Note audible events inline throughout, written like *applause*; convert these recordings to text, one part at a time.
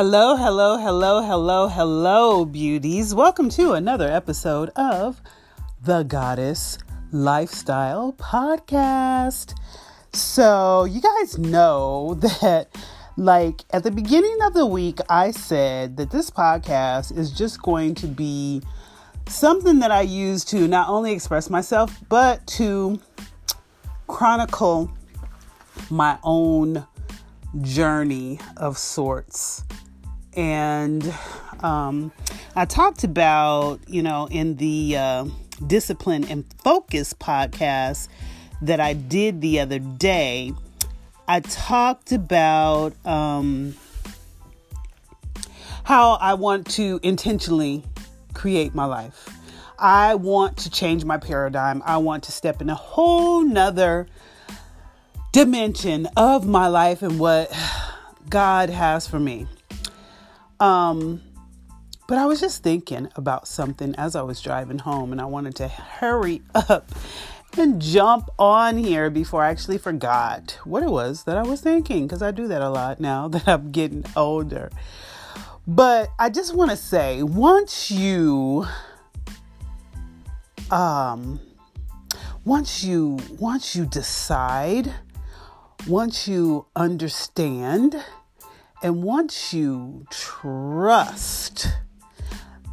Hello, hello, hello, hello, hello, beauties. Welcome to another episode of the Goddess Lifestyle Podcast. So, you guys know *laughs* that, like, at the beginning of the week, I said that this podcast is just going to be something that I use to not only express myself, but to chronicle my own journey of sorts. And um, I talked about, you know, in the uh, Discipline and Focus podcast that I did the other day, I talked about um, how I want to intentionally create my life. I want to change my paradigm. I want to step in a whole nother dimension of my life and what *sighs* God has for me. Um, but I was just thinking about something as I was driving home, and I wanted to hurry *laughs* up and jump on here before I actually forgot what it was that I was thinking because I do that a lot now *laughs* that I'm getting older. But I just want to say once you um once you once you decide once you understand and once you trust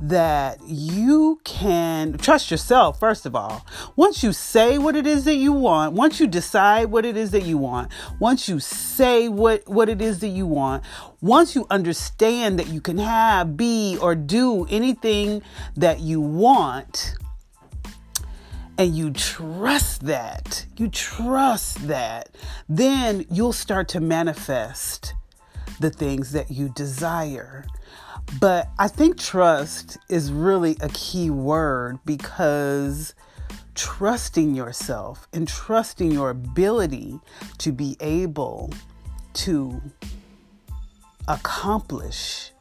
that you can trust yourself, first of all, once you say what it is that you want, once you decide what it is that you want, once you say what, what it is that you want, once you understand that you can have, be, or do anything that you want, and you trust that, you trust that, then you'll start to manifest the things that you desire. But I think trust is really a key word because trusting yourself and trusting your ability to be able to accomplish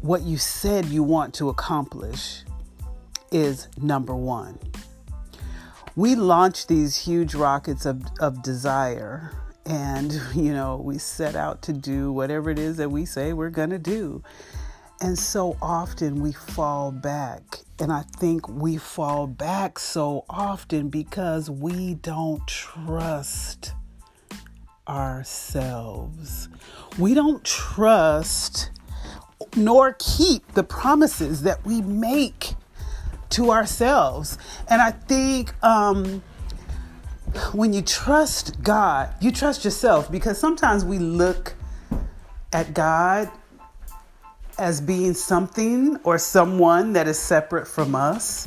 what you said you want to accomplish is number one. We launch these huge rockets of, of desire and, *laughs* you know, we set out to do whatever it is that we say we're going to do. And so often we fall back. And I think we fall back so often because we don't trust ourselves. We don't trust nor keep the promises that we make to ourselves. And I think um, when you trust God, you trust yourself because sometimes we look at God as being something or someone that is separate from us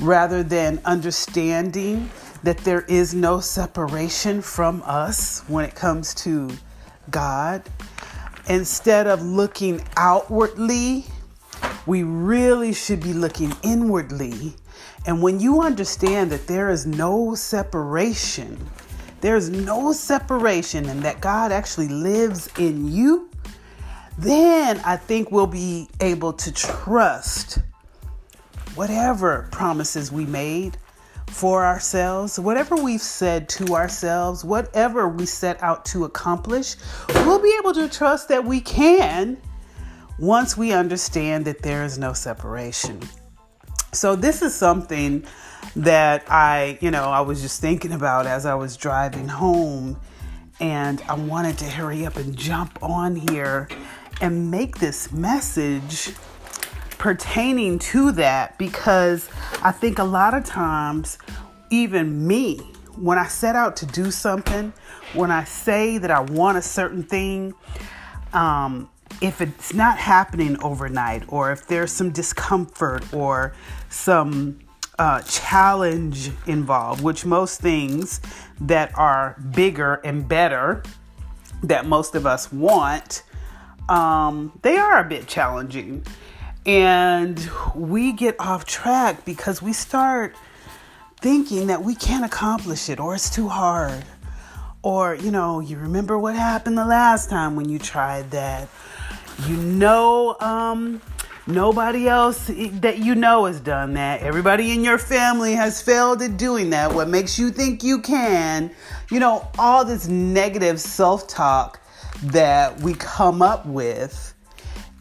rather than understanding that there is no separation from us when it comes to God. Instead of looking outwardly we really should be looking inwardly. And when you understand that there is no separation, there's no separation, and that God actually lives in you, then I think we'll be able to trust whatever promises we made for ourselves, whatever we've said to ourselves, whatever we set out to accomplish, we'll be able to trust that we can once we understand that there is no separation. So, this is something that I, you know, I was just thinking about as I was driving home, and I wanted to hurry up and jump on here and make this message pertaining to that because I think a lot of times, even me, when I set out to do something, when I say that I want a certain thing, um, if it's not happening overnight, or if there's some discomfort or some uh, challenge involved, which most things that are bigger and better that most of us want, um, they are a bit challenging. And we get off track because we start thinking that we can't accomplish it or it's too hard. Or, you know, you remember what happened the last time when you tried that you know, um, nobody else that you know has done that. Everybody in your family has failed at doing that. What makes you think you can? You know, all this negative self talk that we come up with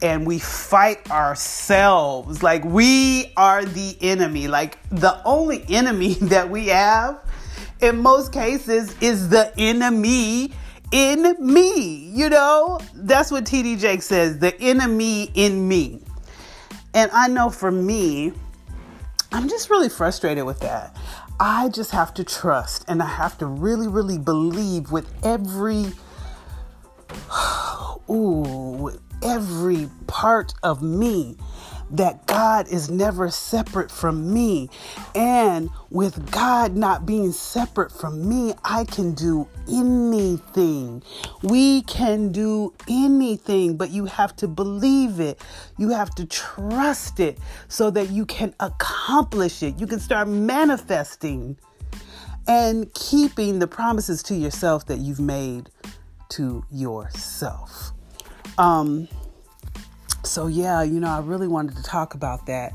and we fight ourselves. Like we are the enemy. Like the only enemy *laughs* that we have in most cases is the enemy in me. You know, that's what TD Jakes says the enemy in me. And I know for me, I'm just really frustrated with that. I just have to trust and I have to really, really believe with every, *sighs* ooh, every part of me that God is never separate from me. And with God not being separate from me, I can do anything. We can do anything, but you have to believe it. You have to trust it so that you can accomplish it. You can start manifesting and keeping the promises to yourself that you've made to yourself. Um, so, yeah, you know, I really wanted to talk about that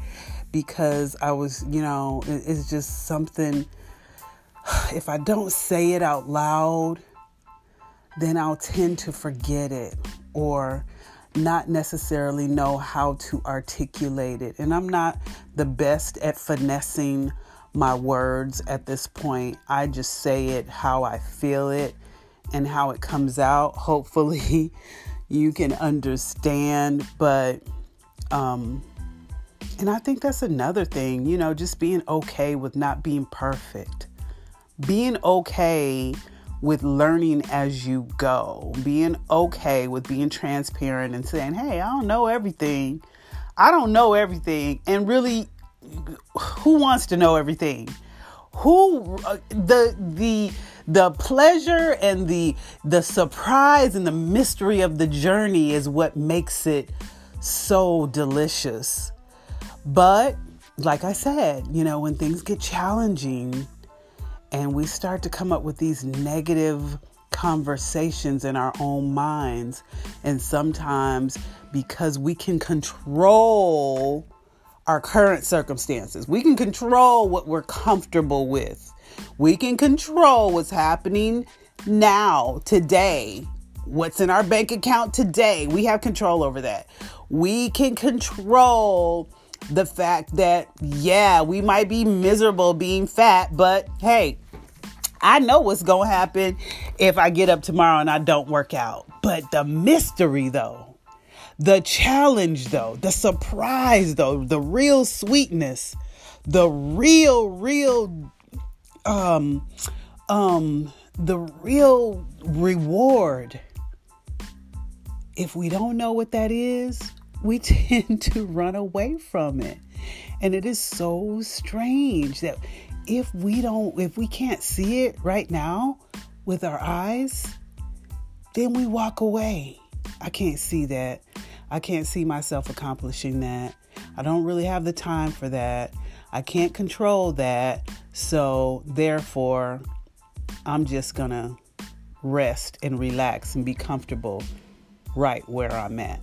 because I was, you know, it's just something, *sighs* if I don't say it out loud, then I'll tend to forget it or not necessarily know how to articulate it. And I'm not the best at finessing my words at this point. I just say it how I feel it and how it comes out. *laughs* Hopefully, you can understand. But, um, and I think that's another thing, you know, just being okay with not being perfect, being okay with learning as you go, being okay with being transparent and saying, hey, I don't know everything. I don't know everything. And really, who wants to know everything? Who, uh, the, the, the pleasure and the the surprise and the mystery of the journey is what makes it so delicious. But like I said, you know, when things get challenging and we start to come up with these negative conversations in our own minds, and sometimes because we can control our current circumstances, we can control what we're comfortable with. We can control what's happening now, today, what's in our bank account today. We have control over that. We can control the fact that, yeah, we might be miserable being fat, but hey, I know what's going to happen if I get up tomorrow and I don't work out. But the mystery, though, the challenge, though, the surprise, though, the real sweetness, the real, real um um the real reward. If we don't know what that is we *laughs* tend to run away from it. And it is so strange that if we don't if we can't see it right now with our eyes then we walk away. I can't see that i can't see myself accomplishing that i don't really have the time for that I can't control that. So, therefore, I'm just going to rest and relax and be comfortable right where I'm at,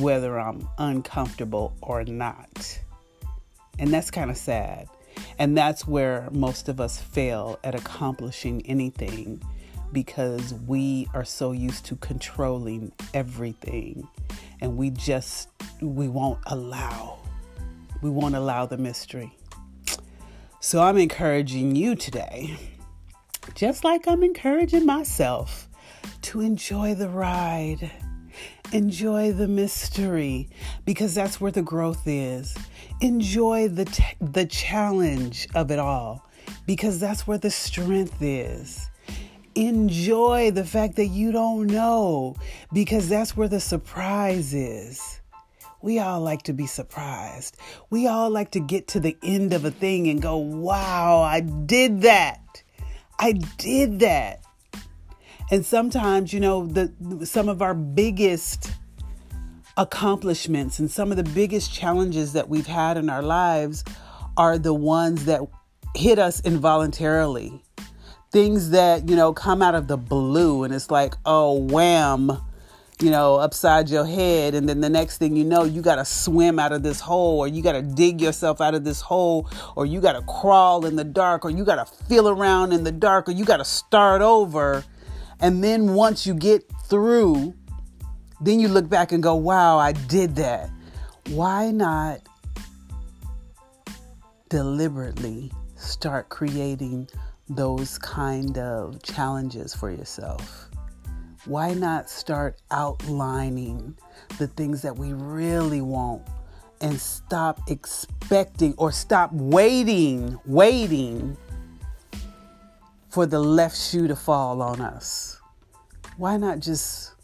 whether I'm uncomfortable or not. And that's kind of sad. And that's where most of us fail at accomplishing anything because we are so used to controlling everything and we just we won't allow we won't allow the mystery. So I'm encouraging you today, just like I'm encouraging myself, to enjoy the ride. Enjoy the mystery because that's where the growth is. Enjoy the t- the challenge of it all because that's where the strength is. Enjoy the fact that you don't know because that's where the surprise is. We all like to be surprised. We all like to get to the end of a thing and go, wow, I did that. I did that. And sometimes, you know, the some of our biggest accomplishments and some of the biggest challenges that we've had in our lives are the ones that hit us involuntarily. Things that, you know, come out of the blue and it's like, oh, wham you know, upside your head. And then the next thing you know, you got to swim out of this hole, or you got to dig yourself out of this hole, or you got to crawl in the dark, or you got to feel around in the dark, or you got to start over. And then once you get through, then you look back and go, wow, I did that. Why not deliberately start creating those kind of challenges for yourself? Why not start outlining the things that we really want and stop expecting or stop waiting, waiting for the left shoe to fall on us? Why not just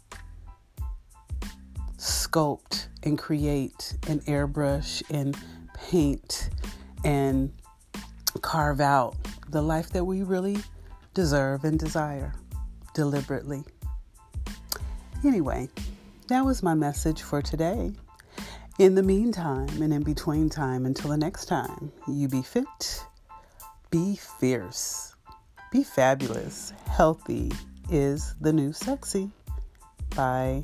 sculpt and create and airbrush and paint and carve out the life that we really deserve and desire deliberately? Anyway, that was my message for today. In the meantime and in between time, until the next time, you be fit, be fierce, be fabulous. Healthy is the new sexy. Bye.